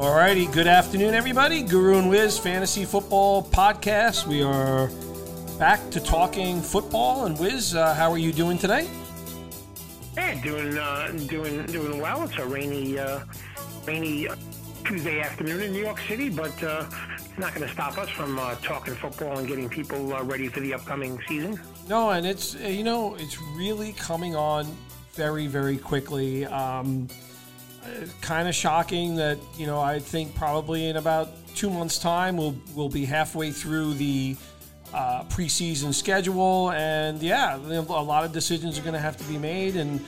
Alrighty, good afternoon, everybody. Guru and Wiz Fantasy Football Podcast. We are back to talking football. And Wiz, uh, how are you doing today? Yeah, doing uh, doing doing well. It's a rainy uh, rainy Tuesday afternoon in New York City, but uh, it's not going to stop us from uh, talking football and getting people uh, ready for the upcoming season. No, and it's you know it's really coming on very very quickly. Um, kind of shocking that you know I think probably in about two months' time we'll we'll be halfway through the uh, preseason schedule, and yeah, a lot of decisions are going to have to be made, and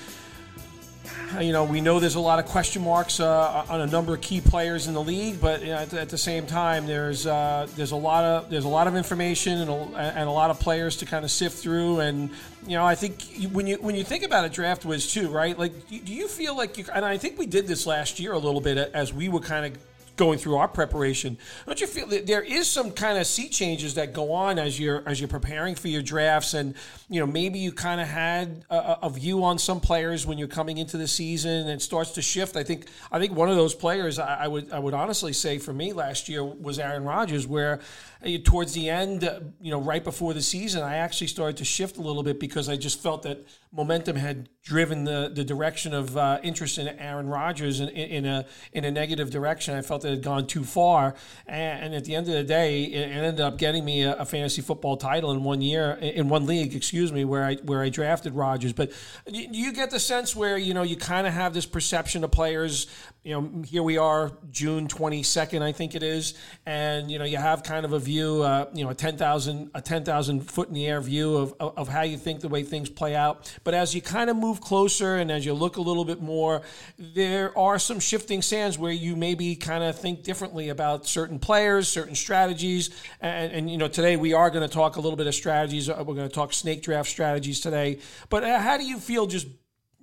you know, we know there's a lot of question marks uh, on a number of key players in the league, but you know, at, at, the same time, there's uh, there's a lot of there's a lot of information and a, and a lot of players to kind of sift through. And you know, I think when you when you think about a draft was too right, like do you feel like you? And I think we did this last year a little bit as we were kind of going through our preparation. Don't you feel that there is some kind of seat changes that go on as you're as you're preparing for your drafts, and you know maybe you kind of had a, a, view on some players when you're coming into the season, and it starts to shift. I think I think one of those players I, I would I would honestly say for me last year was Aaron Rodgers, where uh, towards the end, uh, you know, right before the season, I actually started to shift a little bit because I just felt that momentum had driven the, the direction of uh, interest in Aaron Rodgers in, in, a in a negative direction. I felt it had gone too far, and, and at the end of the day, it ended up getting me a, a, fantasy football title in one year in one league. Excuse me, where I where I drafted Rodgers. But do you get the sense where you know you kind of have this perception of players you know, here we are, June 22nd, I think it is, and you know, you have kind of a view, uh, you know, a 10,000 a 10,000 foot in the air view of, of, of how you think the way things play out. But as you kind of move closer and as you look a little bit more, there are some shifting sands where you maybe kind of think differently about certain players, certain strategies, and, and you know, today we are going to talk a little bit of strategies. We're going to talk snake draft strategies today. But uh, how do you feel just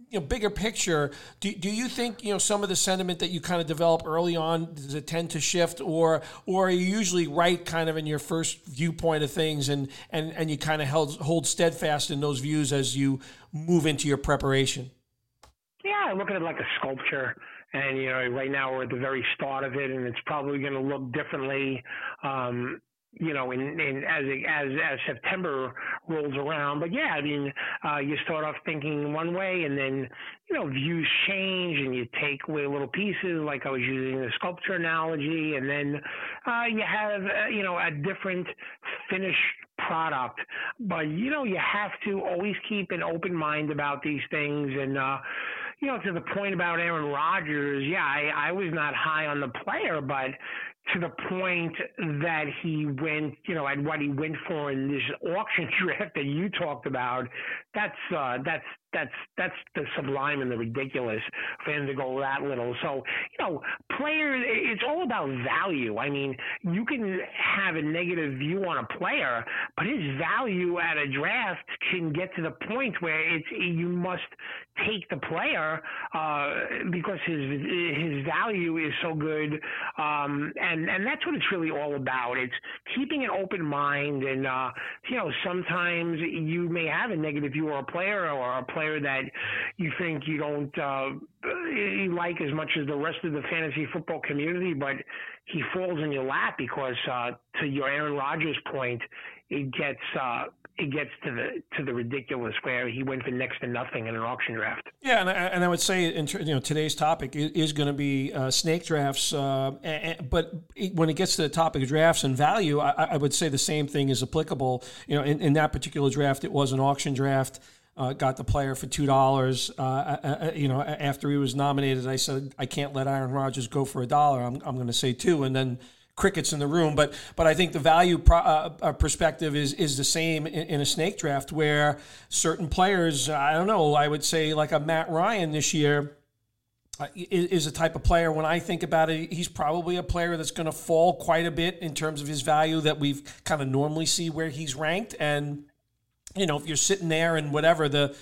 you know, bigger picture, do, do you think you know some of the sentiment that you kind of develop early on does it tend to shift, or or are you usually right kind of in your first viewpoint of things, and and and you kind of hold hold steadfast in those views as you move into your preparation? Yeah, I look at it like a sculpture. And you know, right now we're at the very start of it, and it's probably going to look differently um, you know, in, in as as as September rolls around. But yeah, I mean, uh, you start off thinking one way, and then you know views change, and you take away little pieces. Like I was using the sculpture analogy, and then uh, you have uh, you know a different finished product. But you know, you have to always keep an open mind about these things, and uh, you know, to the point about Aaron Rodgers, yeah, I, I was not high on the player, but to the point that he went, you know, at what he went for in this auction draft that you talked about, that's uh, that's that's that's the sublime and the ridiculous for him to go that little. So, you know, players, it's all about value. I mean, you can have a negative view on a player, but his value at a draft can get to the point where it's you must take the player uh, because his his value is so good, um, and and that's what it's really all about. It's keeping an open mind, and uh, you know, sometimes you may have a negative view or a player or a player player that you think you don't uh, like as much as the rest of the fantasy football community, but he falls in your lap because, uh, to your Aaron Rodgers point, it gets uh, it gets to the to the ridiculous where he went for next to nothing in an auction draft. Yeah, and I, and I would say in, you know today's topic is, going to be uh, snake drafts, uh, and, but when it gets to the topic of drafts and value, I, I, would say the same thing is applicable. You know, in, in that particular draft, it was an auction draft uh, got the player for two dollars. Uh, uh, uh, you know, after he was nominated, I said I can't let Aaron Rodgers go for a dollar. I'm, I'm going to say two, and then crickets in the room. But but I think the value pro, uh, perspective is is the same in, in, a snake draft where certain players, I don't know, I would say like a Matt Ryan this year. Is, a type of player when I think about it, he's probably a player that's going to fall quite a bit in terms of his value that we've kind of normally see where he's ranked. And you know, if you're sitting there and whatever the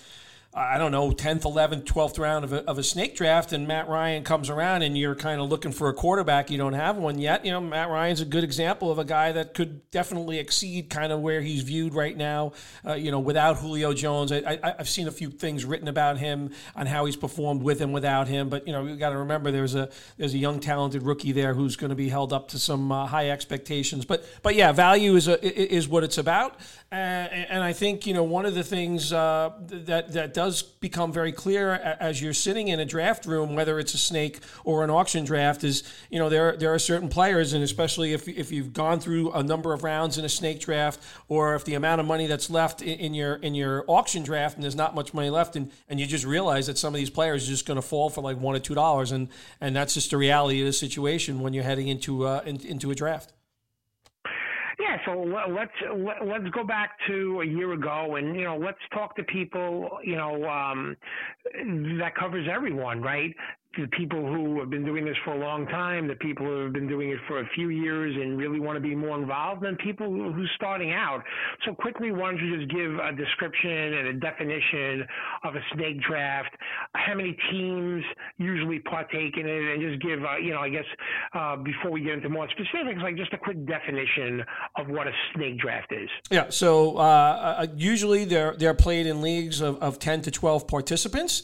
I don't know, 10th, 11th, 12th round of a, of a snake draft, and Matt Ryan comes around and you're kind of looking for a quarterback. You don't have one yet. You know, Matt Ryan's a good example of a guy that could definitely exceed kind of where he's viewed right now, uh, you know, without Julio Jones. I, I, have seen a few things written about him on how he's performed with and without him, but, you know, you got to remember there's a there's a young, talented rookie there who's going to be held up to some uh, high expectations. But, but yeah, value is, a, is what it's about. Uh, and I think, you know, one of the things uh, that, that does does become very clear as you're sitting in a draft room, whether it's a snake or an auction draft, is you know there there are certain players, and especially if if you've gone through a number of rounds in a snake draft, or if the amount of money that's left in your in your auction draft, and there's not much money left, and and you just realize that some of these players are just going to fall for like one or two dollars, and and that's just the reality of the situation when you're heading into uh, in, into a draft. Yeah, so let's let's go back to a year ago, and you know, let's talk to people, you know, um, that covers everyone, right? The people who have been doing this for a long time, the people who have been doing it for a few years and really want to be more involved, and people who, who's starting out. So quickly, why don't you just give a description and a definition of a snake draft? How many teams usually partake in it, and just give, uh, you know, I guess uh, before we get into more specifics, like just a quick definition of what a snake draft is. Yeah. So uh, uh usually they're they're played in leagues of, of ten to twelve participants.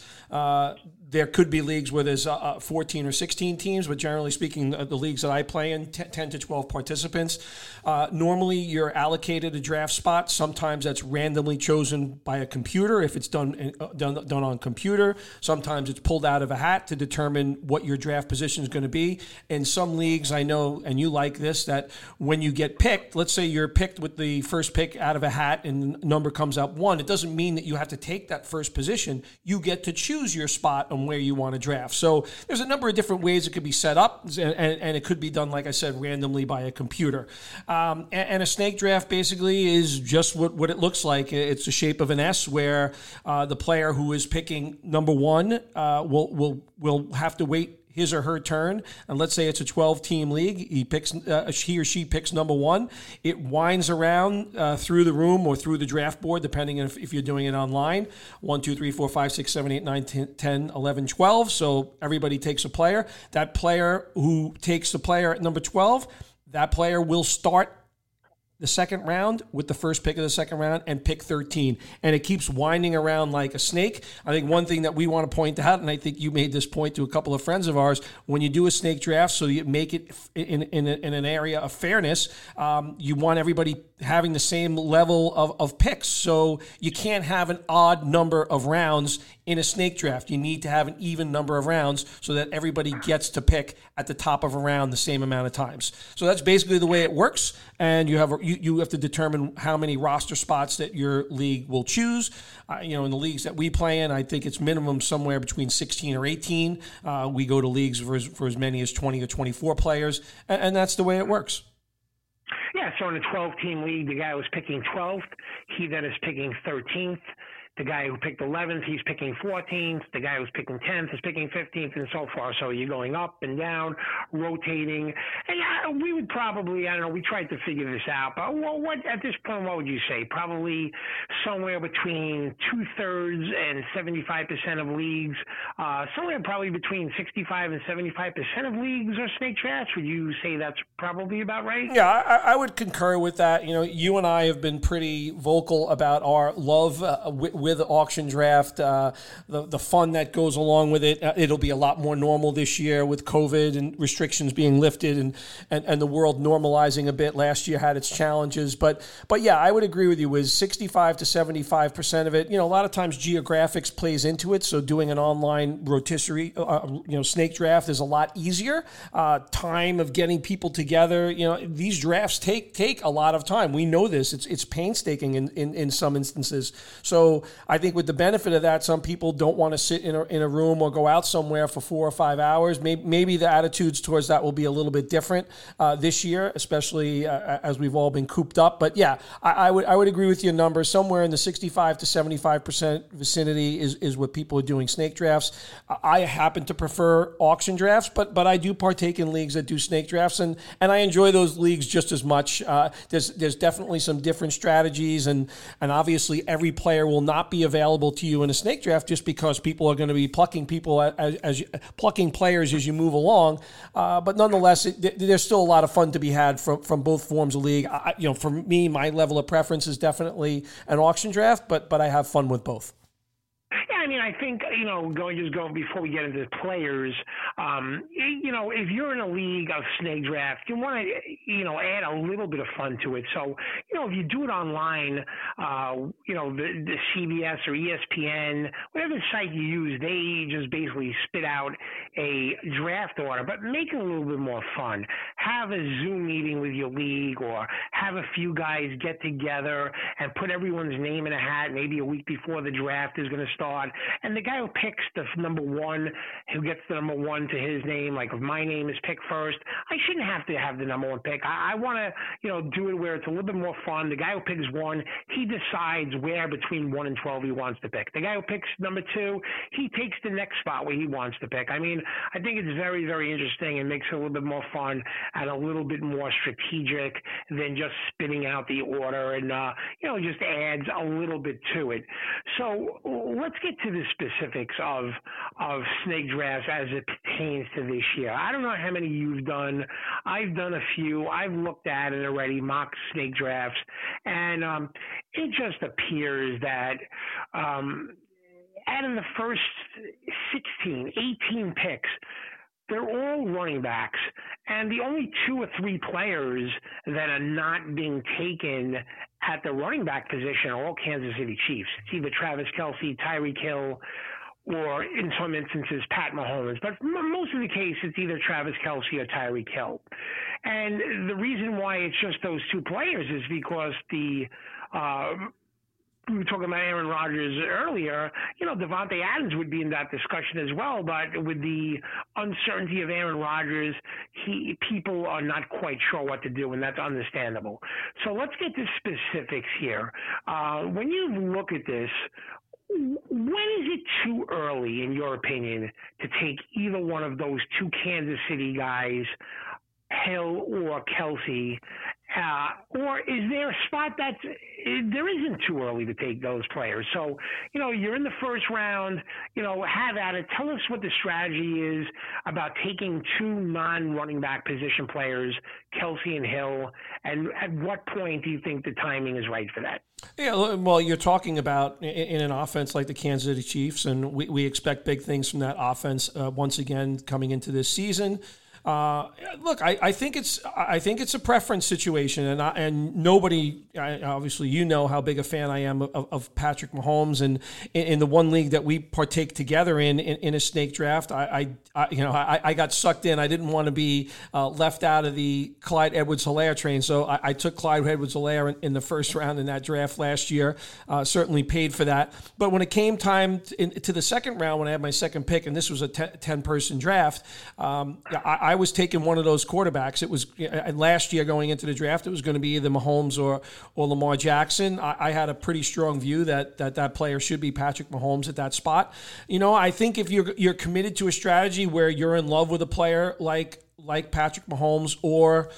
Uh, there could be leagues where there's uh, uh 14 or 16 teams, but generally speaking, the, the leagues that I play in, t- 10 to 12 participants. Uh, normally, you're allocated a draft spot. Sometimes that's randomly chosen by a computer if it's done, uh, done, done on computer. Sometimes it's pulled out of a hat to determine what your draft position is going to be. In some leagues, I know, and you like this, that when you get picked, let's say you're picked with the first pick out of a hat and number comes up one, it doesn't mean that you have to take that first position. You get to choose your spot on where you want to draft. So there's a number of different ways it could be set up, and, and it could be done, like I said, randomly by a computer. Um, and, and, a snake draft basically is just what, what it looks like. It's the shape of an S, where uh, the player who is picking number one uh, will will will have to wait his or her turn, and let's say it's a 12 team league, he picks uh, he or she picks number one. It winds around uh, through the room or through the draft board, depending if, if you're doing it online. 1, 2, 3, 4, 5, 6, 7, 8, 9, 10, 10, 11, 12. So everybody takes a player. That player who takes the player at number 12, that player will start the second round with the first pick of the second round and pick 13. And it keeps winding around like a snake. I think one thing that we want to point out, and I think you made this point to a couple of friends of ours, when you do a snake draft, so you make it in, in, in an area of fairness, um, you want everybody having the same level of, of picks. So you can't have an odd number of rounds in a snake draft. You need to have an even number of rounds so that everybody gets to pick at the top of a round the same amount of times. So that's basically the way it works. And you have a, you, you have to determine how many roster spots that your league will choose. Uh, you know, in the leagues that we play in, I think it's minimum somewhere between 16 or 18. Uh, we go to leagues for as, for as many as 20 or 24 players, and, and that's the way it works. Yeah, so in a 12 team league, the guy was picking 12th. He then is picking 13th. The guy who picked 11th, he's picking 14th. The guy who's picking 10th is picking 15th, and so far. So you're going up and down, rotating. And yeah, we would probably, I don't know, we tried to figure this out. But what at this point, what would you say? Probably somewhere between two thirds and 75% of leagues. Uh, somewhere probably between 65 and 75% of leagues are snake drafts. Would you say that's probably about right? Yeah, I, I, would concur with that. You know, you and I have been pretty vocal about our love uh, with auction draft, uh, the the fun that goes along with it. Uh, it'll be a lot more normal this year with COVID and restrictions being lifted and, and, and the world normalizing a bit. Last year had its challenges, but but yeah, I would agree with you. Was sixty five to seventy five percent of it. You know, a lot of times geographics plays into it. So doing an online rotisserie, uh, uh, you know, snake draft is a lot easier. Uh, time of getting people together. You know, these drafts take take a lot of time. We know this. It's it's painstaking in, in, in some instances. So I think with the benefit of that, some people don't want to sit in a, in a room or go out somewhere for four or five hours. Maybe, maybe the attitudes towards that will be a little bit different. uh, this year, especially uh, as we've all been cooped up. But yeah, I, I, would I would agree with your number. Somewhere in the 65 to 75 percent vicinity is, is what people are doing snake drafts. I happen to prefer auction drafts, but but I do partake in leagues that do snake drafts, and and I enjoy those leagues just as much. Uh, there's there's definitely some different strategies, and and obviously every player will not be available to you in a snake draft just because people are going to be plucking people as, as plucking players as you move along. Uh, but nonetheless, it, there's still a lot of fun to be had from from both forms of league. I, you know, for me, my level of preference is definitely an auction draft, but but I have fun with both. I mean, I think you know, going just going before we get into players, um, you know, if you're in a league of snake draft, you want to, you know, add a little bit of fun to it. So, you know, if you do it online, uh, you know, the, the CBS or ESPN, whatever site you use, they just basically spit out a draft order, but make it a little bit more fun. Have a Zoom meeting with your league, or have a few guys get together and put everyone's name in a hat, maybe a week before the draft is going to start and the guy who picks the number one, who gets the number one to his name, like if my name is picked first, I shouldn't have to have the number one pick. I, I want to, you know, do it where it's a little bit more fun. The guy who picks one, he decides where between one and 12 he wants to pick. The guy who picks number two, he takes the next spot where he wants to pick. I mean, I think it's very, very interesting and makes it a little bit more fun and a little bit more strategic than just spitting out the order and, uh, you know, just adds a little bit to it. So let's get to the specifics of of snake drafts as it pertains to this year. I don't know how many you've done. I've done a few. I've looked at it already, mock snake drafts, and um, it just appears that. Um, out of the first 16, 18 picks, they're all running backs. And the only two or three players that are not being taken at the running back position are all Kansas City Chiefs. It's either Travis Kelce, Tyreek Hill, or in some instances, Pat Mahomes. But most of the case, it's either Travis Kelce or Tyreek Hill. And the reason why it's just those two players is because the uh, we were talking about Aaron Rodgers earlier, you know, Davante Adams would be in that discussion as well. But with the uncertainty of Aaron Rodgers, he people are not quite sure what to do, and that's understandable. So let's get to specifics here. Uh, when you look at this, when is it too early, in your opinion, to take either one of those two Kansas City guys? Hill or Kelce? uh, or is there a spot that there isn't too early to take those players? So, you know, you're in the first round, you know, have at it. Tell us what the strategy is about taking two non running back position players, Kelce and Hill, and at what point do you think the timing is right for that? Yeah, well, you're talking about in an offense like the Kansas City Chiefs, and we, we expect big things from that offense uh, once again coming into this season. Uh, look, I, I, think it's I think it's a preference situation, and I, and nobody obviously you know how big a fan I am of, of Patrick Mahomes, and in, in, the one league that we partake together in in, in a snake draft, I, I you know I, got sucked in. I didn't want to be uh, left out of the Clyde Edwards-Helaire train, so I, took Clyde Edwards-Helaire in, in, the first round in that draft last year. Uh, certainly paid for that, but when it came time to, to, the second round, when I had my second pick, and this was a ten person draft, um, I I was taking one of those quarterbacks. It was last year going into the draft. It was going to be either Mahomes or or Lamar Jackson. I, I, had a pretty strong view that that that player should be Patrick Mahomes at that spot. You know, I think if you're you're committed to a strategy where you're in love with a player like like Patrick Mahomes or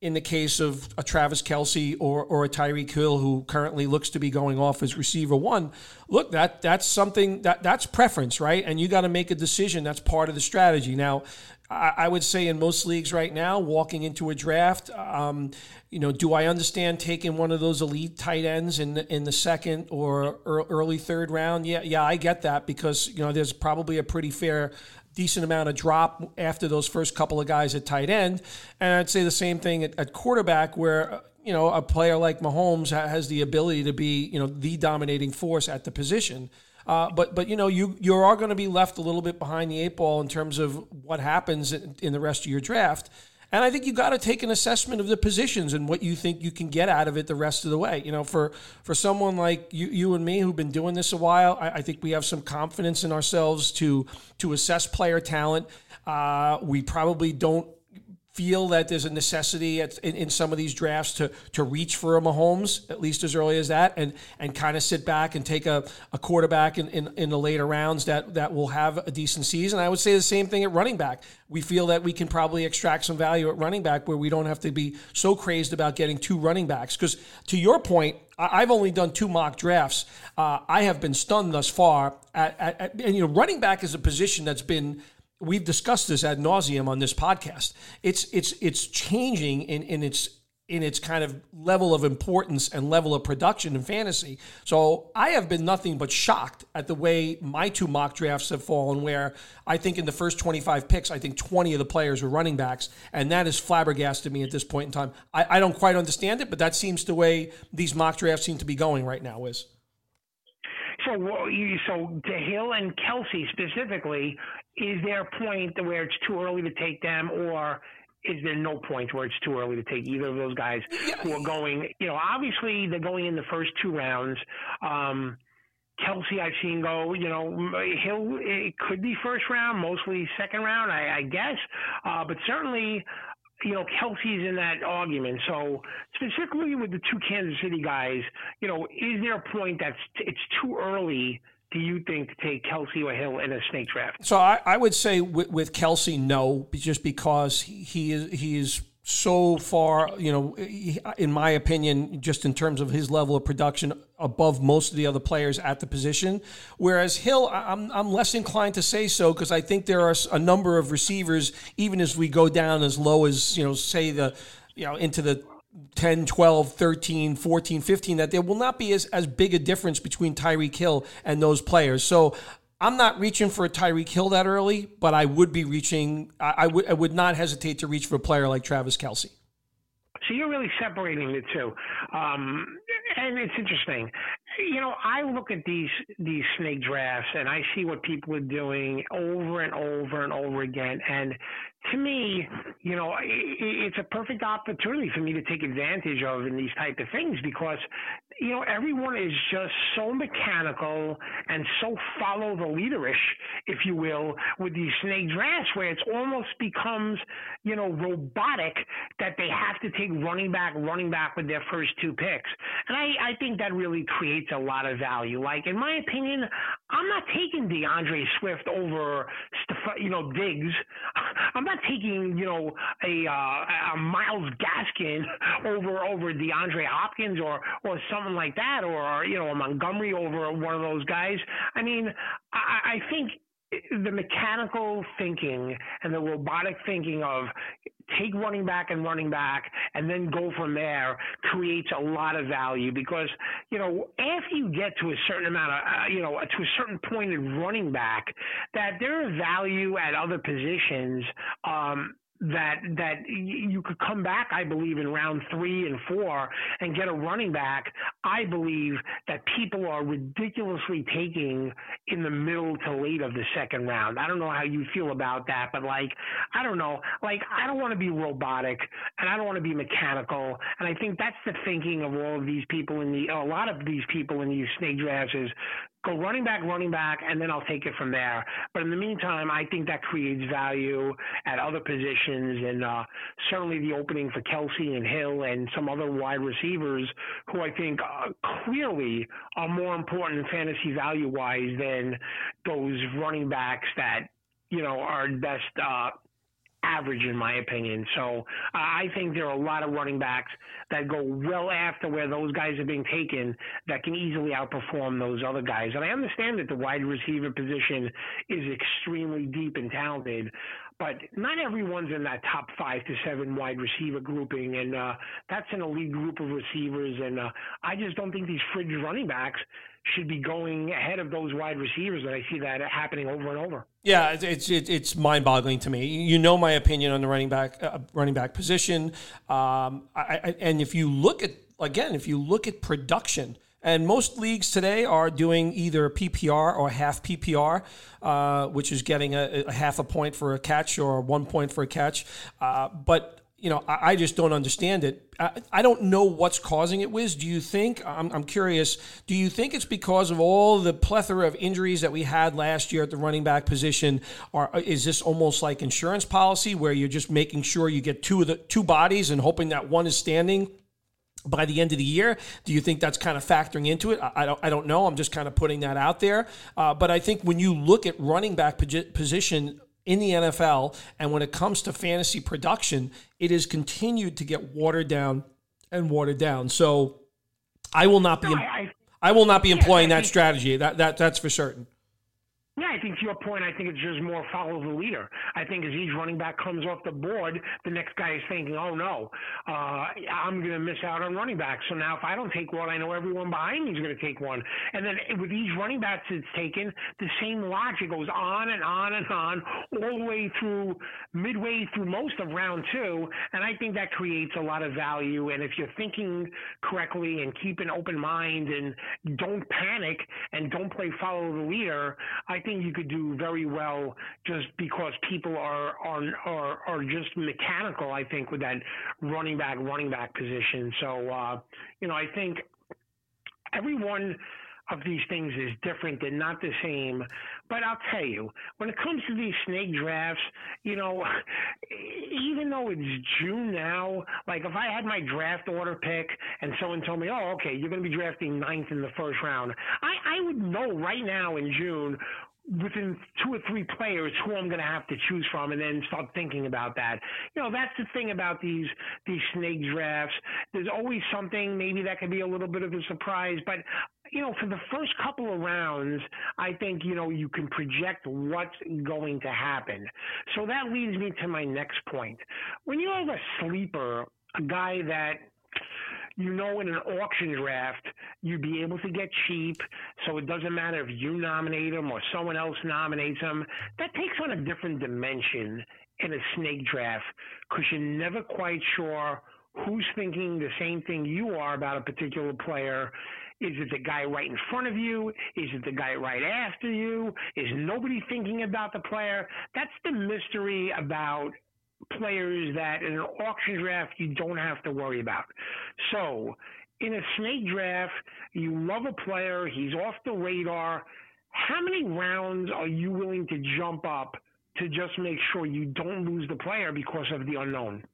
in the case of a Travis Kelce or, or a Tyreek Hill, who currently looks to be going off as receiver one, look, that that's something that that's preference, right? And you got to make a decision. That's part of the strategy. Now, I, would say in most leagues right now, walking into a draft, um, you know, do I understand taking one of those elite tight ends in the, in the second or early third round? Yeah, yeah, I get that because you know there's probably a pretty fair decent amount of drop after those first couple of guys at tight end. And I'd say the same thing at, at quarterback, where you know a player like Mahomes has the ability to be you know the dominating force at the position. Uh, but but you know you you are going to be left a little bit behind the eight ball in terms of what happens in, in the rest of your draft. And I think you got to take an assessment of the positions and what you think you can get out of it the rest of the way. You know, for for someone like you, you and me who've been doing this a while, I, I think we have some confidence in ourselves to to assess player talent. Uh, we probably don't feel that there's a necessity at, in, in, some of these drafts to to reach for a Mahomes at least as early as that, and and kind of sit back and take a, a quarterback in, in, in the later rounds that that will have a decent season. I would say the same thing at running back. We feel that we can probably extract some value at running back where we don't have to be so crazed about getting two running backs. Because to your point, I've only done two mock drafts. Uh, I have been stunned thus far. At, at, at, and you know, running back is a position that's been we've discussed this ad nauseum on this podcast. It's it's it's changing in in its in its kind of level of importance and level of production in fantasy. So I have been nothing but shocked at the way my two mock drafts have fallen, where I think in the first 25 picks, I think 20 of the players were running backs. And that is flabbergasted me at this point in time. I, I don't quite understand it, but that seems the way these mock drafts seem to be going right now, Wiz. So, so to Hill and Kelce specifically, is there a point where it's too early to take them, or is there no point where it's too early to take either of those guys who are going? You know, obviously they're going in the first two rounds. Um, Kelce, I've seen go. You know, Hill it could be first round, mostly second round, I, I guess. Uh, but certainly, you know, Kelce's in that argument. So specifically with the two Kansas City guys, you know, is there a point that's it's too early? Do you think to take Kelsey or Hill in a snake draft? So I, I would say with, with, Kelce, no, just because he, he is he is so far, you know, in my opinion, just in terms of his level of production, above most of the other players at the position. Whereas Hill, I'm, I'm less inclined to say so because I think there are a number of receivers, even as we go down as low as, you know, say the, you know, into the 10, 12, 13, 14, 15, that there will not be as, as big a difference between Tyreek Hill and those players. So I'm not reaching for a Tyreek Hill that early, but I would be reaching. I, I would I would not hesitate to reach for a player like Travis Kelce. So you're really separating the two, um, and it's interesting. You know, I look at these these snake drafts and I see what people are doing over and over and over again, and to me, you know, it's a perfect opportunity for me to take advantage of in these type of things because, you know, everyone is just so mechanical and so follow the leaderish, if you will, with these snake drafts where it's almost becomes, you know, robotic that they have to take running back, running back with their first two picks. And I, I think that really creates a lot of value. Like, in my opinion, I'm not taking D'Andre Swift over, you know, Diggs. I'm not taking, you know, a, uh, a Myles Gaskin over over DeAndre Hopkins or or something like that, or you know, a Montgomery over one of those guys. I mean, I, I think the mechanical thinking and the robotic thinking of take running back and running back and then go from there creates a lot of value because you know after you get to a certain amount of uh, you know to a certain point in running back that there is value at other positions um, that that you could come back, I believe, in round three and four and get a running back. I believe that people are ridiculously taking in the middle to late of the second round. I don't know how you feel about that, but like I don't know, like I don't want to be robotic and I don't want to be mechanical, and I think that's the thinking of all of these people in the a lot of these people in these snake drafts is go running back, running back, and then I'll take it from there. But in the meantime, I think that creates value at other positions, and uh, certainly the opening for Kelce and Hill and some other wide receivers who I think uh, clearly are more important fantasy value wise than those running backs that you know are best. Uh, average in my opinion. So I think there are a lot of running backs that go well after where those guys are being taken that can easily outperform those other guys. And I understand that the wide receiver position is extremely deep and talented, but not everyone's in that top five to seven wide receiver grouping, and uh, that's an elite group of receivers. And uh, I just don't think these fringe running backs should be going ahead of those wide receivers, and I see that happening over and over. Yeah, it's it's, it's mind boggling to me. You know my opinion on the running back uh, running back position, um, I, I, and if you look at again, if you look at production. And most leagues today are doing either PPR or half PPR, uh, which is getting a, a, half a point for a catch or one point for a catch. Uh, but you know, I, I, just don't understand it. I, I, don't know what's causing it, Wiz. Do you think, I'm, I'm curious, do you think it's because of all the plethora of injuries that we had last year at the running back position? Or is this almost like insurance policy where you're just making sure you get two of the two bodies and hoping that one is standing? By the end of the year, do you think that's kind of factoring into it? I, don't. I don't know. I'm just kind of putting that out there. Uh, but I think when you look at running back position in the NFL. And when it comes to fantasy production, it has continued to get watered down and watered down. So I will not be. No, I, I, will not be employing that strategy. That that that's for certain. Yeah, I think to your point, I think it's just more follow the leader. I think as each running back comes off the board, the next guy is thinking, oh no, uh, I'm going to miss out on running back. So now if I don't take one, I know everyone behind me is going to take one. And then with each running back that's taken, the same logic goes on and on and on all the way through midway through most of round two. And I think that creates a lot of value. And if you're thinking correctly and keep an open mind and don't panic and don't play follow the leader, I think you could do very well just because people are are are, are just mechanical. I think with that running back running back position. So uh, you know, I think everyone of these things is different. They're not the same. But I'll tell you, when it comes to these snake drafts, you know, even though it's June now, like if I had my draft order pick and someone told me, oh, okay, you're going to be drafting ninth in the first round, I, I would know right now in June within two or three players who I'm going to have to choose from, and then start thinking about that. You know, that's the thing about these these snake drafts. There's always something maybe that could be a little bit of a surprise, but you know, for the first couple of rounds, I think you know you can project what's going to happen. So that leads me to my next point. When you have a sleeper, a guy that you know in an auction draft you'd be able to get cheap, so it doesn't matter if you nominate him or someone else nominates him. That takes on a different dimension in a snake draft because you're never quite sure who's thinking the same thing you are about a particular player. Is it the guy right in front of you? Is it the guy right after you? Is nobody thinking about the player? That's the mystery about players that in an auction draft you don't have to worry about. So in a snake draft, you love a player, he's off the radar. How many rounds are you willing to jump up to just make sure you don't lose the player because of the unknown?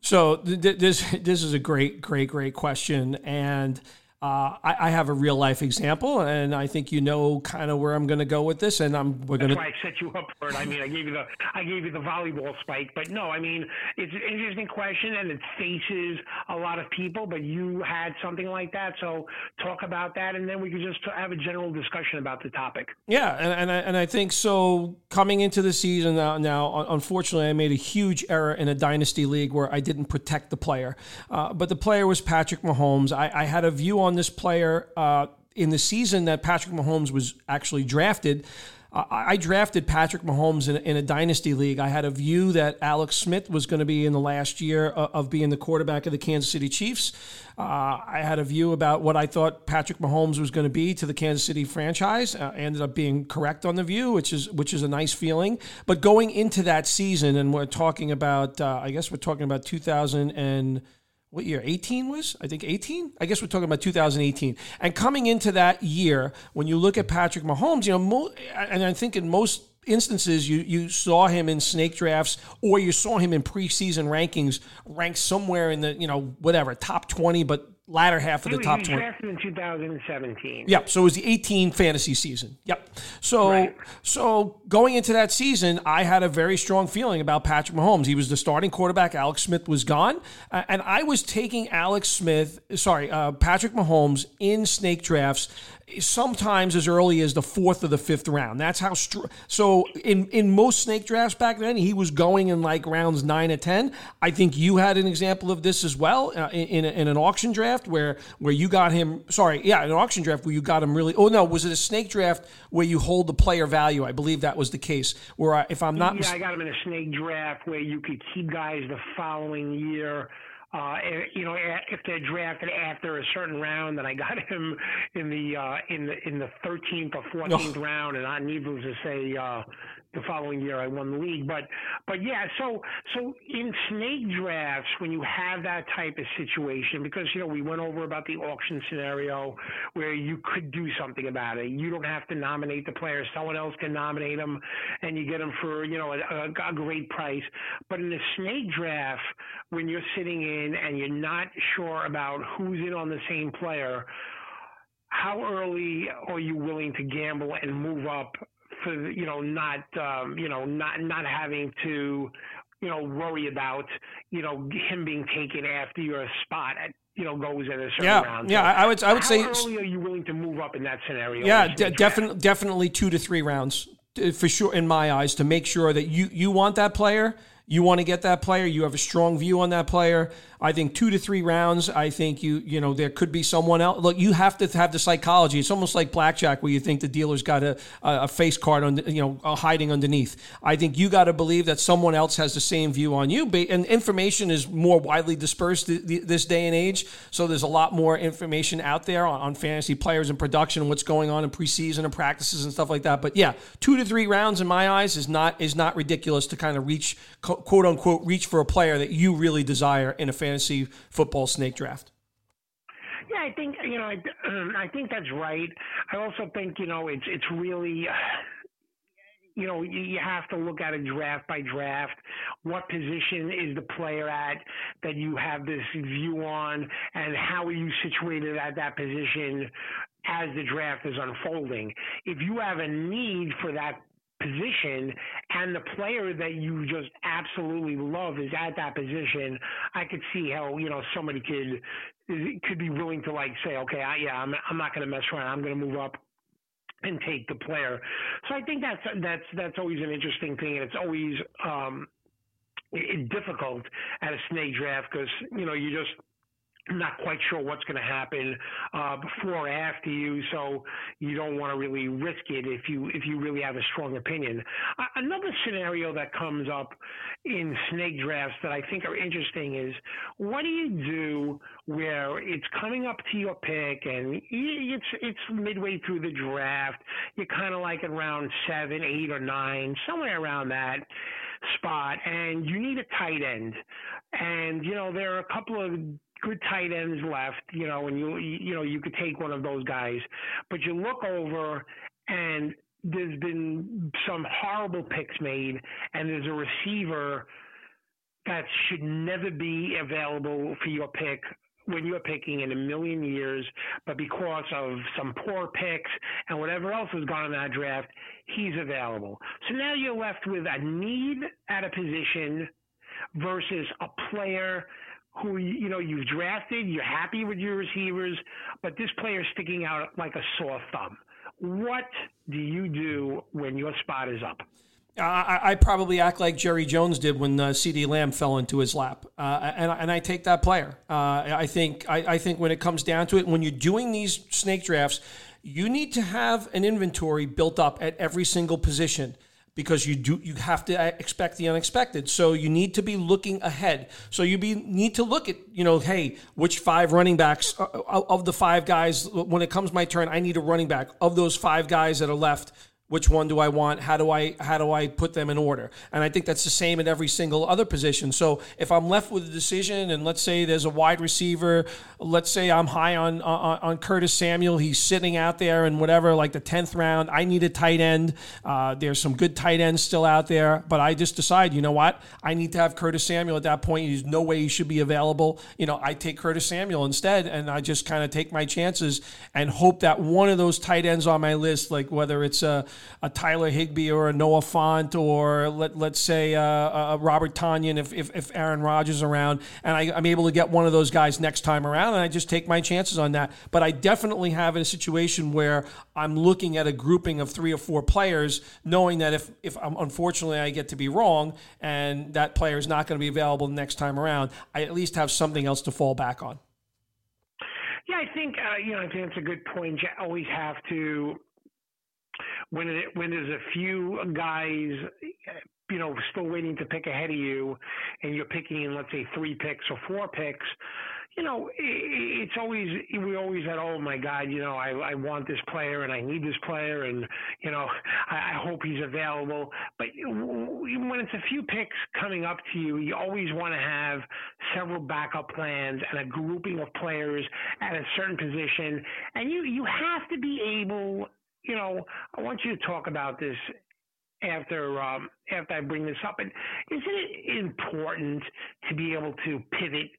So th- this this is a great, great, great question, and uh, I, I, have a real life example, and I think you know kind of where I'm going to go with this. And I'm we're going to. That's why I set you up for it. I mean, I gave you the I gave you the volleyball spike, but no, I mean it's an interesting question, and it faces a lot of people. But you had something like that, so talk about that, and then we could just have a general discussion about the topic. Yeah, and and I, and I think so. Coming into the season now, now, unfortunately, I made a huge error in a dynasty league where I didn't protect the player, uh, but the player was Patrick Mahomes. I, I had a view on on this player uh, in the season that Patrick Mahomes was actually drafted. Uh, I drafted Patrick Mahomes in, in, a dynasty league. I had a view that Alex Smith was going to be in the last year of, of being the quarterback of the Kansas City Chiefs. Uh, I had a view about what I thought Patrick Mahomes was going to be to the Kansas City franchise. Uh, ended up being correct on the view, which is which is a nice feeling. But going into that season, and we're talking about, uh, I guess we're talking about 2000 and what year 18 was? I think 18 i guess we're talking about 2018 and coming into that year when you look at patrick mahomes you know mo- and i think in most instances you you saw him in snake drafts or you saw him in preseason rankings ranked somewhere in the you know whatever top 20 but latter half of the top 20. drafted in 2017. Yep. So it was the 18 fantasy season. Yep. So right. so going into that season, I had a very strong feeling about Patrick Mahomes. He was the starting quarterback. Alex Smith was gone, uh, and I was taking Alex Smith, sorry, uh, Patrick Mahomes in snake drafts sometimes as early as the fourth or the fifth round. That's how. Str- so in in most snake drafts back then, he was going in like rounds nine or ten. I think you had an example of this as well uh, in, in, in an auction draft where where you got him. Sorry, yeah, an auction draft where you got him really. Oh no, was it a snake draft where you hold the player value? I believe that was the case. Where I, if I'm not, yeah, mis- I got him in a snake draft where you could keep guys the following year uh, you know, if they're drafted after a certain round, then I got him in the uh, in the in the 13th or 14th oh. round, and I needless to say, uh, the following year I won the league. But but yeah, so so in snake drafts when you have that type of situation, because you know we went over about the auction scenario where you could do something about it. You don't have to nominate the player; someone else can nominate them, and you get them for you know a, a, great price. But in the snake draft, when you're sitting in and you're not sure about who's in on the same player how early are you willing to gamble and move up for you know not um, you know not not having to you know worry about you know him being taken after your spot at you know goes in a certain yeah, round. Yeah, I would I would how say. How early are you willing to move up in that scenario? Yeah, de- definitely definitely two to three rounds uh, for sure in my eyes to make sure that you you want that player you want to get that player. You have a strong view on that player. I think two to three rounds. I think you you know there could be someone else. Look, you have to have the psychology. It's almost like blackjack, where you think the dealer's got a a face card on you know uh, hiding underneath. I think you got to believe that someone else has the same view on you. And information is more widely dispersed this day and age, so there's a lot more information out there on, on fantasy players and production, what's going on in preseason and practices and stuff like that. But yeah, two to three rounds in my eyes is not is not ridiculous to kind of reach quote unquote reach for a player that you really desire in a fantasy football snake draft. Yeah, I think you know, I, I think that's right. I also think you know, it's it's really. You know, you have to look at it draft by draft. What position is the player at that you have this view on, and how are you situated at that position as the draft is unfolding? If you have a need for that position and the player that you just absolutely love is at that position, I could see how you know somebody could could be willing to like say, okay, I, yeah, I'm I'm not going to mess around. I'm going to move up and take the player. So I think that's that's that's always an interesting thing, and it's always um, difficult at a snake draft because you know you just not quite sure what's going to happen uh, before or after you, so you don't want to really risk it if you if you really have a strong opinion. Uh, another scenario that comes up in snake drafts that I think are interesting is what do you do where it's coming up to your pick and it's it's midway through the draft, you're kind of like around seven, eight, or nine, somewhere around that spot, and you need a tight end, and you know there are a couple of good tight ends left, you know, and you you know you could take one of those guys, but you look over and there's been some horrible picks made, and there's a receiver that should never be available for your pick when you're picking in a million years, but because of some poor picks and whatever else has gone in that draft, he's available. So now you're left with a need at a position versus a player who you know you've drafted, you're happy with your receivers, but this player is sticking out like a sore thumb. What do you do when your spot is up? I, I probably act like Jerry Jones did when uh, CeeDee Lamb fell into his lap, uh, and, and I take that player. Uh, I think I, I think when it comes down to it, when you're doing these snake drafts, you need to have an inventory built up at every single position because you do you have to expect the unexpected. So you need to be looking ahead. So you be need to look at you know, hey, which five running backs uh, uh, of the five guys when it comes my turn, I need a running back of those five guys that are left which one do I want? How do I how do I put them in order? And I think that's the same at every single other position. So if I'm left with a decision, and let's say there's a wide receiver, let's say I'm high on on, on Curtis Samuel, he's sitting out there in whatever like the tenth round. I need a tight end. Uh, there's some good tight ends still out there, but I just decide, you know what? I need to have Curtis Samuel at that point. There's no way he should be available. You know, I take Curtis Samuel instead, and I just kind of take my chances and hope that one of those tight ends on my list, like whether it's a a Tyler Higbee or a Noah Fant or let, let's say uh, a Robert Tonyan if, if, if Aaron Rodgers is around, and I, am able to get one of those guys next time around, and I just take my chances on that. But I definitely have a situation where I'm looking at a grouping of three or four players, knowing that if, if I'm, unfortunately I get to be wrong and that player is not going to be available next time around, I at least have something else to fall back on. Yeah, I think uh, you know I think it's a good point. You always have to when it, when there's a few guys, you know, still waiting to pick ahead of you, and you're picking, in let's say, three picks or four picks, you know, it's always we always said, oh my God, you know, I I want this player and I need this player and you know I, I hope he's available. But when it's a few picks coming up to you, you always want to have several backup plans and a grouping of players at a certain position, and you you have to be able. You know, I want you to talk about this after um, after I bring this up. And isn't it important to be able to pivot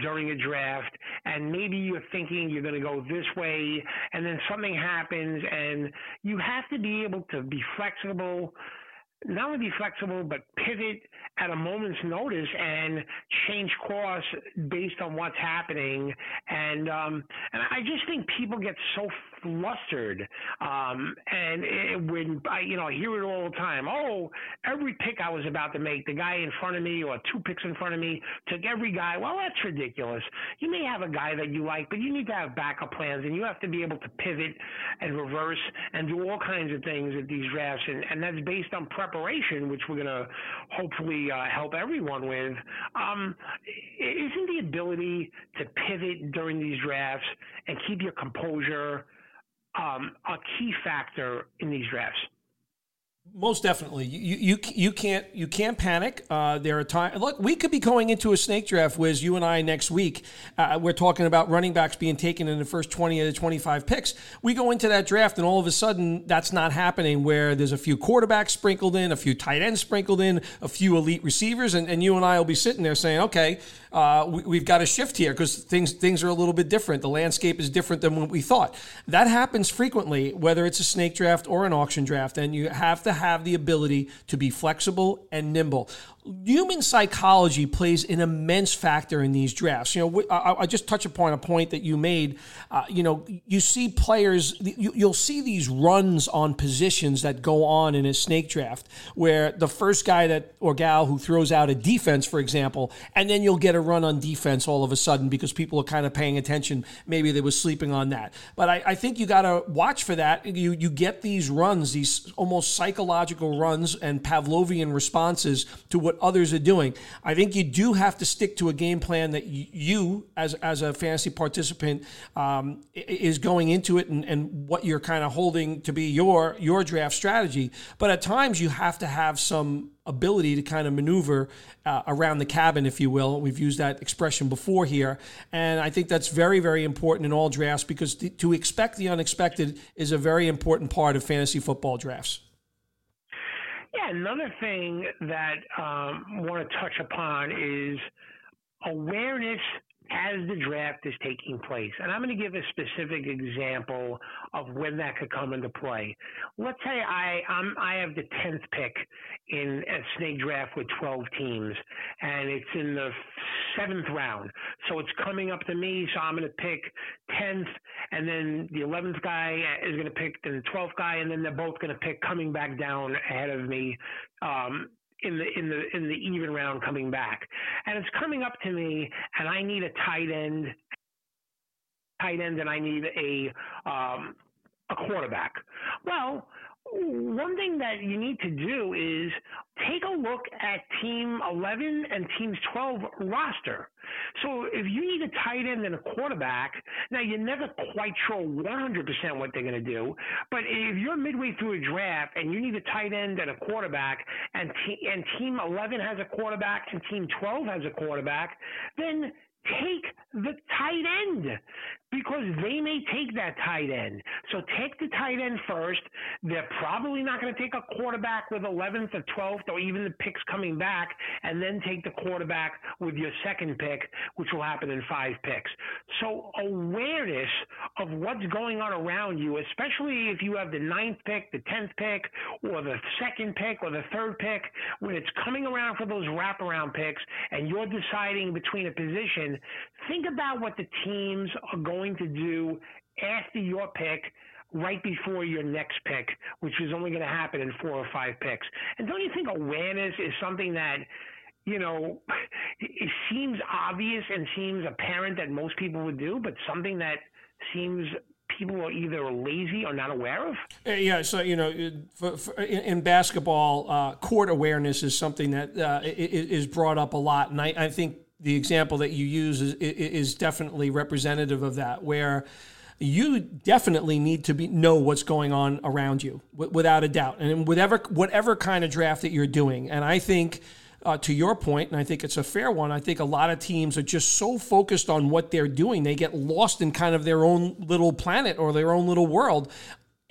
during a draft and maybe you're thinking you're going to go this way and then something happens and you have to be able to be flexible not only be flexible but pivot at a moment's notice and change course based on what's happening and um and I just think people get so flustered. Um, and it, when I, you know, I hear it all the time. Oh, every pick I was about to make, the guy in front of me or two picks in front of me took every guy. Well, that's ridiculous. You may have a guy that you like, but you need to have backup plans and you have to be able to pivot and reverse and do all kinds of things at these drafts. And, and that's based on preparation, which we're going to hopefully uh, help everyone with. Um, isn't the ability to pivot during these drafts and keep your composure um, a key factor in these drafts. Most definitely, you you you can't you can't panic. Uh, there are times. Look, we could be going into a snake draft, Wiz. You and I next week. Uh, we're talking about running backs being taken in the first twenty of the twenty five picks. We go into that draft, and all of a sudden, that's not happening. Where there's a few quarterbacks sprinkled in, a few tight ends sprinkled in, a few elite receivers, and, and you and I will be sitting there saying, "Okay, uh, we, have got a shift here because things things are a little bit different. The landscape is different than what we thought." That happens frequently, whether it's a snake draft or an auction draft, and you have to have the ability to be flexible and nimble human psychology plays an immense factor in these drafts. You know, I, I just touch upon a point that you made. Uh, you know, you see players, you, you'll see these runs on positions that go on in a snake draft, where the first guy that or gal who throws out a defense, for example, and then you'll get a run on defense all of a sudden because people are kind of paying attention. Maybe they were sleeping on that. But I, I think you got to watch for that. You you get these runs, these almost psychological runs and Pavlovian responses to what others are doing. I think you do have to stick to a game plan that you, as as a fantasy participant, um, is going into it and, and what you're kind of holding to be your your draft strategy. But at times you have to have some ability to kind of maneuver uh, around the cabin, if you will. We've used that expression before here. And I think that's very, very important in all drafts because to expect the unexpected is a very important part of fantasy football drafts. Yeah, another thing that um, I want to touch upon is awareness as the draft is taking place. And I'm going to give a specific example of when that could come into play. Let's say I I'm, I have the 10th pick in a snake draft with 12 teams, and it's in the seventh round. So it's coming up to me, so I'm going to pick 10th, and then the 11th guy is going to pick and the 12th guy, and then they're both going to pick coming back down ahead of me. Um, in the in the in the even round coming back, and it's coming up to me, and I need a tight end, tight end, and I need a um, a quarterback. Well, one thing that you need to do is take a look at team 11 and team's 12 roster. So if you need a tight end and a quarterback, now you're never quite sure 100% what they're going to do, but if you're midway through a draft and you need a tight end and a quarterback and, and team 11 has a quarterback and team 12 has a quarterback, then take the tight end because they may take that tight end. So take the tight end first. They're probably not going to take a quarterback with 11th or 12th or even the picks coming back and then take the quarterback with your second pick, which will happen in five picks. So awareness of what's going on around you, especially if you have the ninth pick, the 10th pick, or the second pick or the third pick, when it's coming around for those wraparound picks and you're deciding between a position, think about what the teams are going to do after your pick right before your next pick, which is only going to happen in four or five picks. And don't you think awareness is something that, you know, it seems obvious and seems apparent that most people would do, but something that seems people are either lazy or not aware of? Uh, yeah, so you know, for, for, in, basketball, uh, court awareness is something that uh, is brought up a lot, and I, I think the example that you use is, is definitely representative of that, where you definitely need to be know what's going on around you, without a doubt, and whatever whatever kind of draft that you're doing. And I think. Uh, to your point, and I think it's a fair one. I think a lot of teams are just so focused on what they're doing, they get lost in kind of their own little planet or their own little world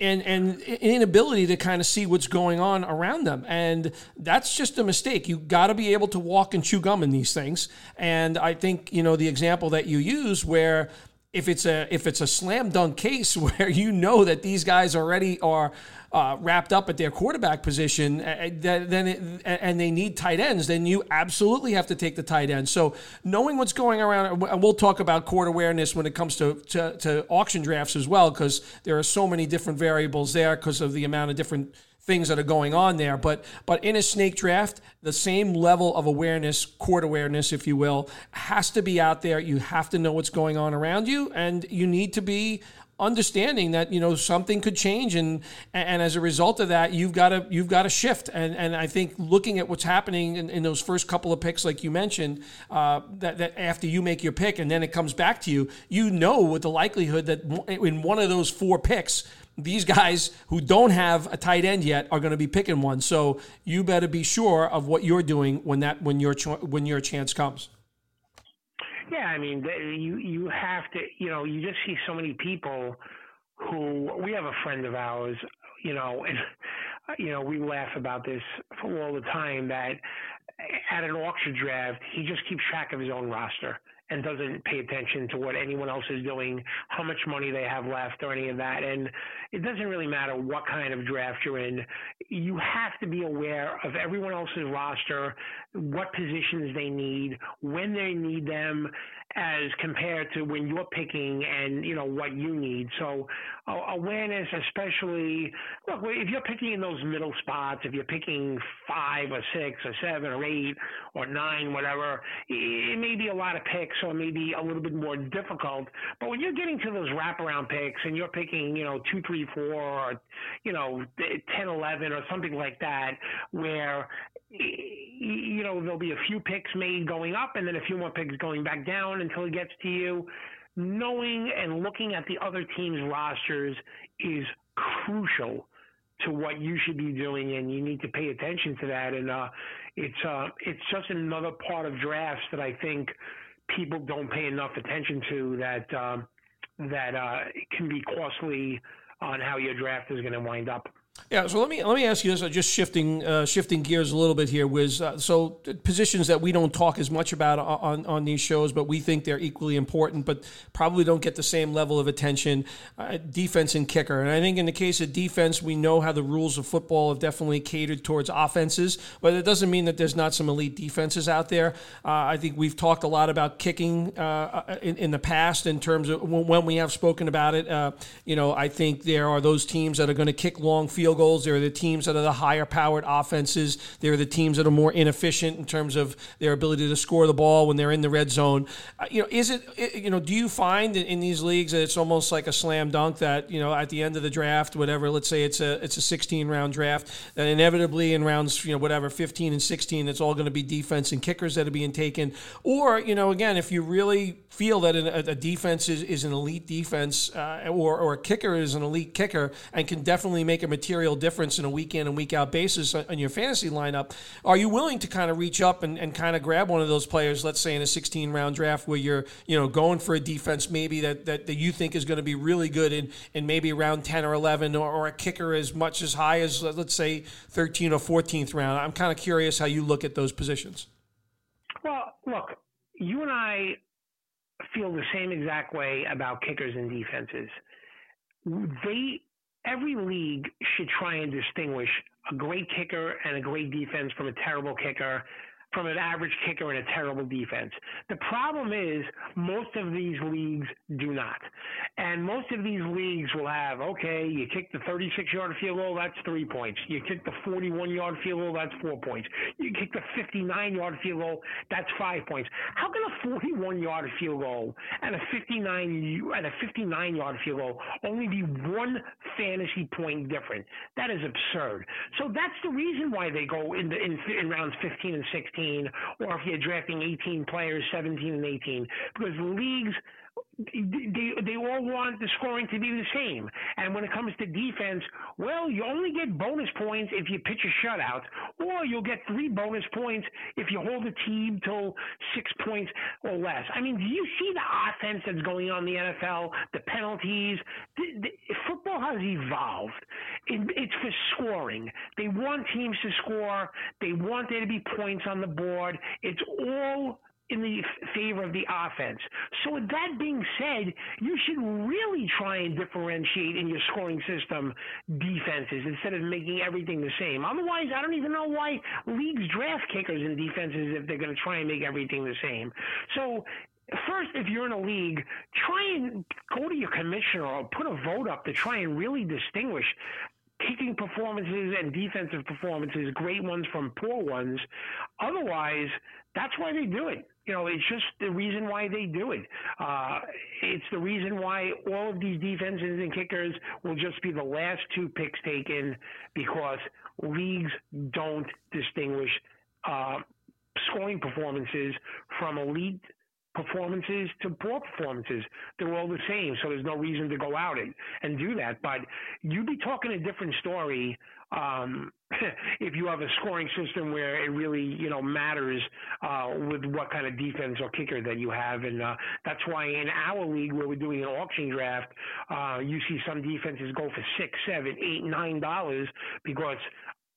and and inability to kind of see what's going on around them. And that's just a mistake. You got to be able to walk and chew gum in these things. And i think you know the example that you use where if it's a if it's a slam dunk case where you know that these guys already are uh, wrapped up at their quarterback position, uh, then it, and they need tight ends, then you absolutely have to take the tight end. So knowing what's going around, and we'll talk about court awareness when it comes to, to, to auction drafts as well, because there are so many different variables there because of the amount of different things that are going on there. But but in a snake draft, the same level of awareness, court awareness, if you will, has to be out there. You have to know what's going on around you, and you need to be understanding that you know something could change and and as a result of that you've got to you've got to shift. And and I think looking at what's happening in, in those first couple of picks like you mentioned uh, that that after you make your pick and then it comes back to you you know with the likelihood that in one of those four picks these guys who don't have a tight end yet are going to be picking one. So you better be sure of what you're doing when that when your when your chance comes yeah, I mean, you you have to, you know, you just see so many people who we have a friend of ours, you know, and you know we laugh about this all the time that at an auction draft he just keeps track of his own roster and doesn't pay attention to what anyone else is doing, how much money they have left, or any of that. And it doesn't really matter what kind of draft you're in. You have to be aware of everyone else's roster, what positions they need, when they need them, as compared to when you're picking and you know what you need. So uh, awareness, especially look if you're picking in those middle spots, if you're picking five or six or seven or eight or nine, whatever, it may be a lot of picks or maybe a little bit more difficult. But when you're getting to those wraparound picks and you're picking you know two, three, four, or you know ten, eleven, or something like that, where you know, there'll be a few picks made going up and then a few more picks going back down until it gets to you. Knowing and looking at the other team's rosters is crucial to what you should be doing, and you need to pay attention to that. And uh, it's uh, it's just another part of drafts that I think people don't pay enough attention to that um, that uh, can be costly on how your draft is going to wind up. Yeah, so let me let me ask you this. Uh, just shifting uh, shifting gears a little bit here. Was uh, so positions that we don't talk as much about on on these shows, but we think they're equally important, but probably don't get the same level of attention. Uh, defense and kicker, and I think in the case of defense, we know how the rules of football have definitely catered towards offenses, but it doesn't mean that there's not some elite defenses out there. Uh, I think we've talked a lot about kicking uh, in, in, the past in terms of when we have spoken about it. you know, I think there are those teams that are going to kick long field field goals. There are the teams that are the higher powered offenses. There are the teams that are more inefficient in terms of their ability to score the ball when they're in the red zone. Uh, you know, is it, you know, do you find in these leagues that it's almost like a slam dunk that, you know, at the end of the draft, whatever, let's say it's a, it's a 16 round draft, that inevitably in rounds, you know, whatever, 15 and 16, it's all going to be defense and kickers that are being taken. Or, you know, again, if you really feel that a, a defense is, is an elite defense uh, or, or a kicker is an elite kicker and can definitely make a material difference in a week in and week out basis on your fantasy lineup, are you willing to kind of reach up and, and kind of grab one of those players, let's say in a 16 round draft where you're, you know, going for a defense maybe that, that, that you think is going to be really good in, in maybe around 10 or 11 or, or a kicker as much as high as, let's say, 13 or 14th round? I'm kind of curious how you look at those positions. Well, look, you and I feel the same exact way about kickers and defenses. They every league should try and distinguish a great kicker and a great defense from a terrible kicker from an average kicker and a terrible defense. The problem is most of these leagues do not. And most of these leagues will have, okay, you kick the 36 yard field goal, that's three points. You kick the 41 yard field goal, that's four points. You kick the 59 yard field goal, that's five points. How can a 41 yard field goal and a 59 and a 59 yard field goal only be one fantasy point different? That is absurd. So that's the reason why they go in the in, in rounds 15 and 16 18, or if you're drafting 18 players, 17 and 18, because leagues they they all want the scoring to be the same. And when it comes to defense, well, you only get bonus points if you pitch a shutout, or you'll get three bonus points if you hold a team till six points or less. I mean, do you see the offense that's going on in the NFL? The penalties. The, the, football has evolved. It, it's for scoring. They want teams to score. They want there to be points on the board. It's all in the favor of the offense. So with that being said, you should really try and differentiate in your scoring system defenses instead of making everything the same. Otherwise, I don't even know why leagues draft kickers and defenses if they're going to try and make everything the same. So First, if you're in a league, try and go to your commissioner or put a vote up to try and really distinguish kicking performances and defensive performances, great ones from poor ones. Otherwise, that's why they do it. You know, it's just the reason why they do it. Uh, it's the reason why all of these defenses and kickers will just be the last two picks taken because leagues don't distinguish uh, scoring performances from elite performances to poor performances. They're all the same, so there's no reason to go out and, and do that. But you'd be talking a different story um, if you have a scoring system where it really, you know, matters uh, with what kind of defense or kicker that you have, and uh, that's why in our league where we're doing an auction draft, uh, you see some defenses go for six, seven, eight, nine dollars because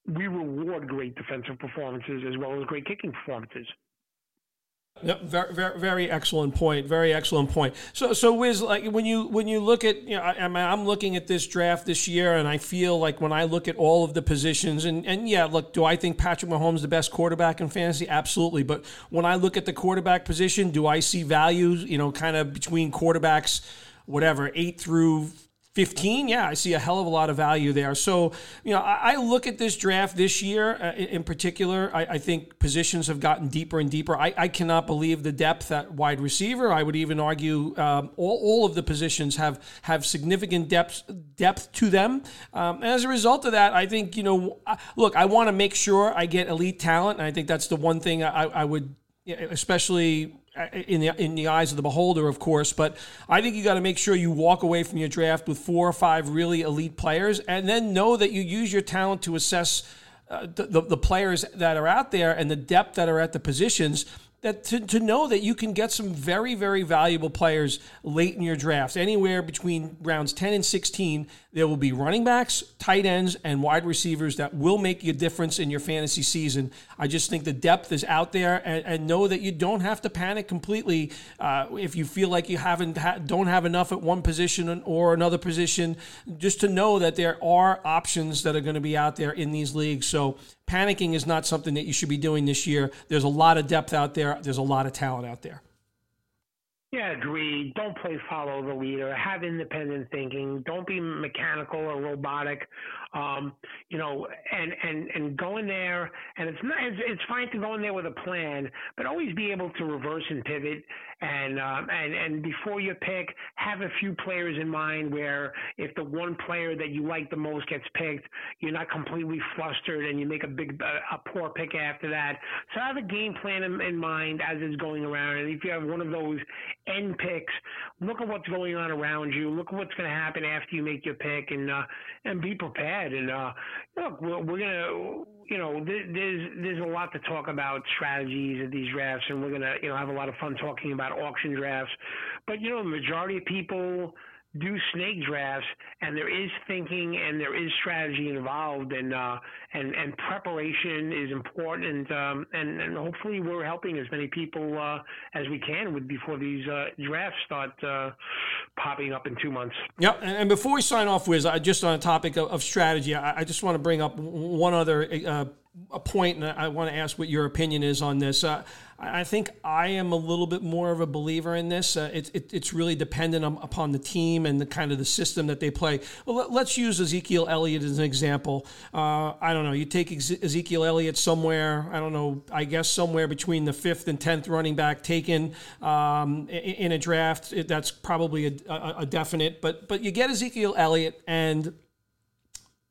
we reward great defensive performances as well as great kicking performances. Yep, very, very, very excellent point. Very excellent point. So, so Wiz, like when you when you look at, you know, I, I'm looking at this draft this year, and I feel like when I look at all of the positions, and and yeah, look, do I think Patrick Mahomes the best quarterback in fantasy? Absolutely. But when I look at the quarterback position, do I see values, you know, kind of between quarterbacks, whatever, eight through 15, yeah, I see a hell of a lot of value there. So, you know, I, I look at this draft this year uh, in particular. I, I, think positions have gotten deeper and deeper. I, I, cannot believe the depth at wide receiver. I would even argue um, all, all of the positions have have significant depth depth to them. Um, as a result of that, I think you know, look, I want to make sure I get elite talent, and I think that's the one thing I would, especially in the in the eyes of the beholder, of course. But I think you got to make sure you walk away from your draft with four or five really elite players, and then know that you use your talent to assess uh, the, the, the players that are out there and the depth that are at the positions that to, to know that you can get some very very valuable players late in your drafts. Anywhere between rounds 10 and 16 there will be running backs tight ends and wide receivers that will make a difference in your fantasy season. I just think the depth is out there and, and know that you don't have to panic completely uh, if you feel like you haven't ha- don't have enough at one position or another position just to know that there are options that are going to be out there in these leagues. So panicking is not something that you should be doing this year. There's a lot of depth out there. There's a lot of talent out there. Yeah, agree. Don't play follow the leader. Have independent thinking. Don't be mechanical or robotic. Um, you know, and and and go in there. And it's not. It's, it's fine to go in there with a plan, but always be able to reverse and pivot and um, and and before you pick, have a few players in mind where if the one player that you like the most gets picked, you're not completely flustered and you make a big a poor pick after that. So have a game plan in, in mind as it's going around. And if you have one of those end picks, look at what's going on around you. Look at what's going to happen after you make your pick, and uh, and be prepared. And uh, look, we're, we're gonna you know, there's there's a lot to talk about strategies of these drafts, and we're gonna you know have a lot of fun talking about auction drafts. But you know, the majority of people do snake drafts, and there is thinking and there is strategy involved, and uh, and and preparation is important, um, and and hopefully we're helping as many people uh, as we can with before these uh, drafts start uh, popping up in two months. Yeah, and before we sign off, Wiz, just on a topic of, of strategy, I, I, just want to bring up one other uh, a point, and I want to ask what your opinion is on this. Uh, I think I am a little bit more of a believer in this. Uh, it, it, it's really dependent on, upon the team and the kind of the system that they play. Well, let, us use Ezekiel Elliott as an example. Uh, I don't know. You take Ezekiel Elliott somewhere. I don't know. I guess somewhere between the fifth and tenth running back taken um, in, in, a draft. That's probably a, a, a definite. But but you get Ezekiel Elliott and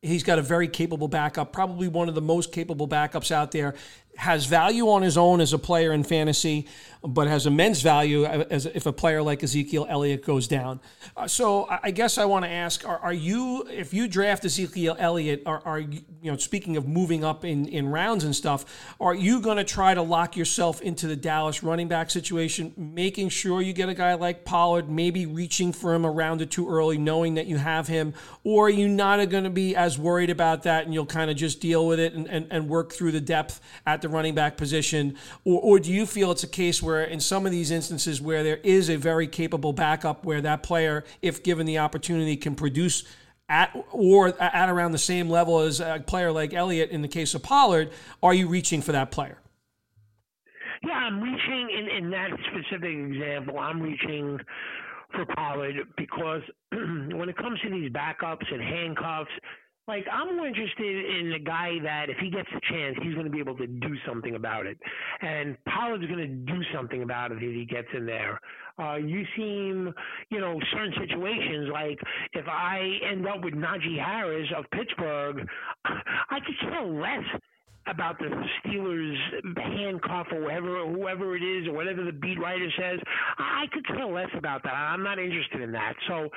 he's got a very capable backup, probably one of the most capable backups out there. Has value on his own as a player in fantasy, but has immense value as if a player like Ezekiel Elliott goes down. Uh, so I guess I want to ask: are, are, you, if you draft Ezekiel Elliott, are, are you, you know, speaking of moving up in, in rounds and stuff, are you going to try to lock yourself into the Dallas running back situation, making sure you get a guy like Pollard, maybe reaching for him a round or two early, knowing that you have him, or are you not going to be as worried about that and you'll kind of just deal with it and, and, and work through the depth at the running back position, or, or do you feel it's a case where in some of these instances where there is a very capable backup where that player, if given the opportunity, can produce at or at around the same level as a player like Elliott in the case of Pollard, are you reaching for that player? Yeah, I'm reaching in, in that specific example, I'm reaching for Pollard because when it comes to these backups and handcuffs, like I'm more interested in a guy that if he gets a chance, he's going to be able to do something about it. And Pollard's going to do something about it if he gets in there. Uh, you seem, you know, certain situations like if I end up with Najee Harris of Pittsburgh, I could care less about the Steelers handcuff or whoever whoever it is or whatever the beat writer says. I could care less about that. I'm not interested in that. So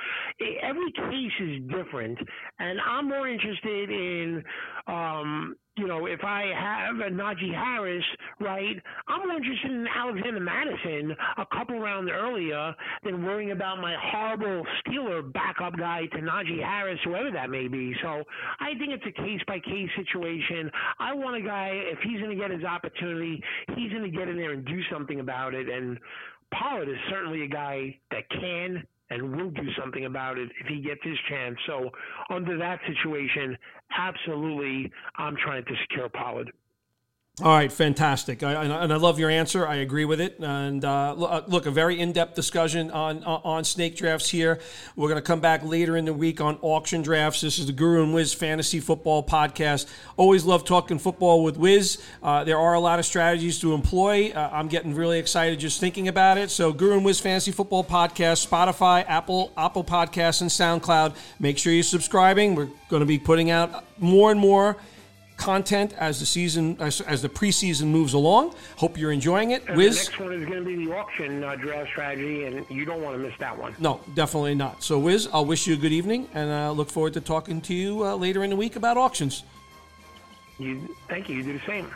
every case is different, and I'm more interested in um, you know, if I have a Najee Harris, right, I'm more interested in Alexander Mattison a couple rounds earlier than worrying about my horrible Steeler backup guy to Najee Harris, whoever that may be. So I think it's a case by case situation. I want a guy, if he's going to get his opportunity, he's going to get in there and do something about it. And Pollard is certainly a guy that can and will do something about it if he gets his chance. So under that situation, absolutely, I'm trying to secure Pollard. All right, fantastic, I, and I love your answer. I agree with it. And uh, uh look, a very in-depth discussion on on snake drafts here. We're going to come back later in the week on auction drafts. This is the Guru and Wiz Fantasy Football Podcast. Always love talking football with Wiz. Uh, there are a lot of strategies to employ. Uh, I'm getting really excited just thinking about it. So, Guru and Wiz Fantasy Football Podcast, Spotify, Apple, Apple Podcasts, and SoundCloud. Make sure you're subscribing. We're going to be putting out more and more content as the season as, as the preseason moves along. Hope you're enjoying it. And Wiz, the next one is going to be the auction uh, draft strategy, and you don't want to miss that one. No, definitely not. So, Wiz, I'll wish you a good evening, and I uh, look forward to talking to you uh, later in the week about auctions. You, thank you. You do the same.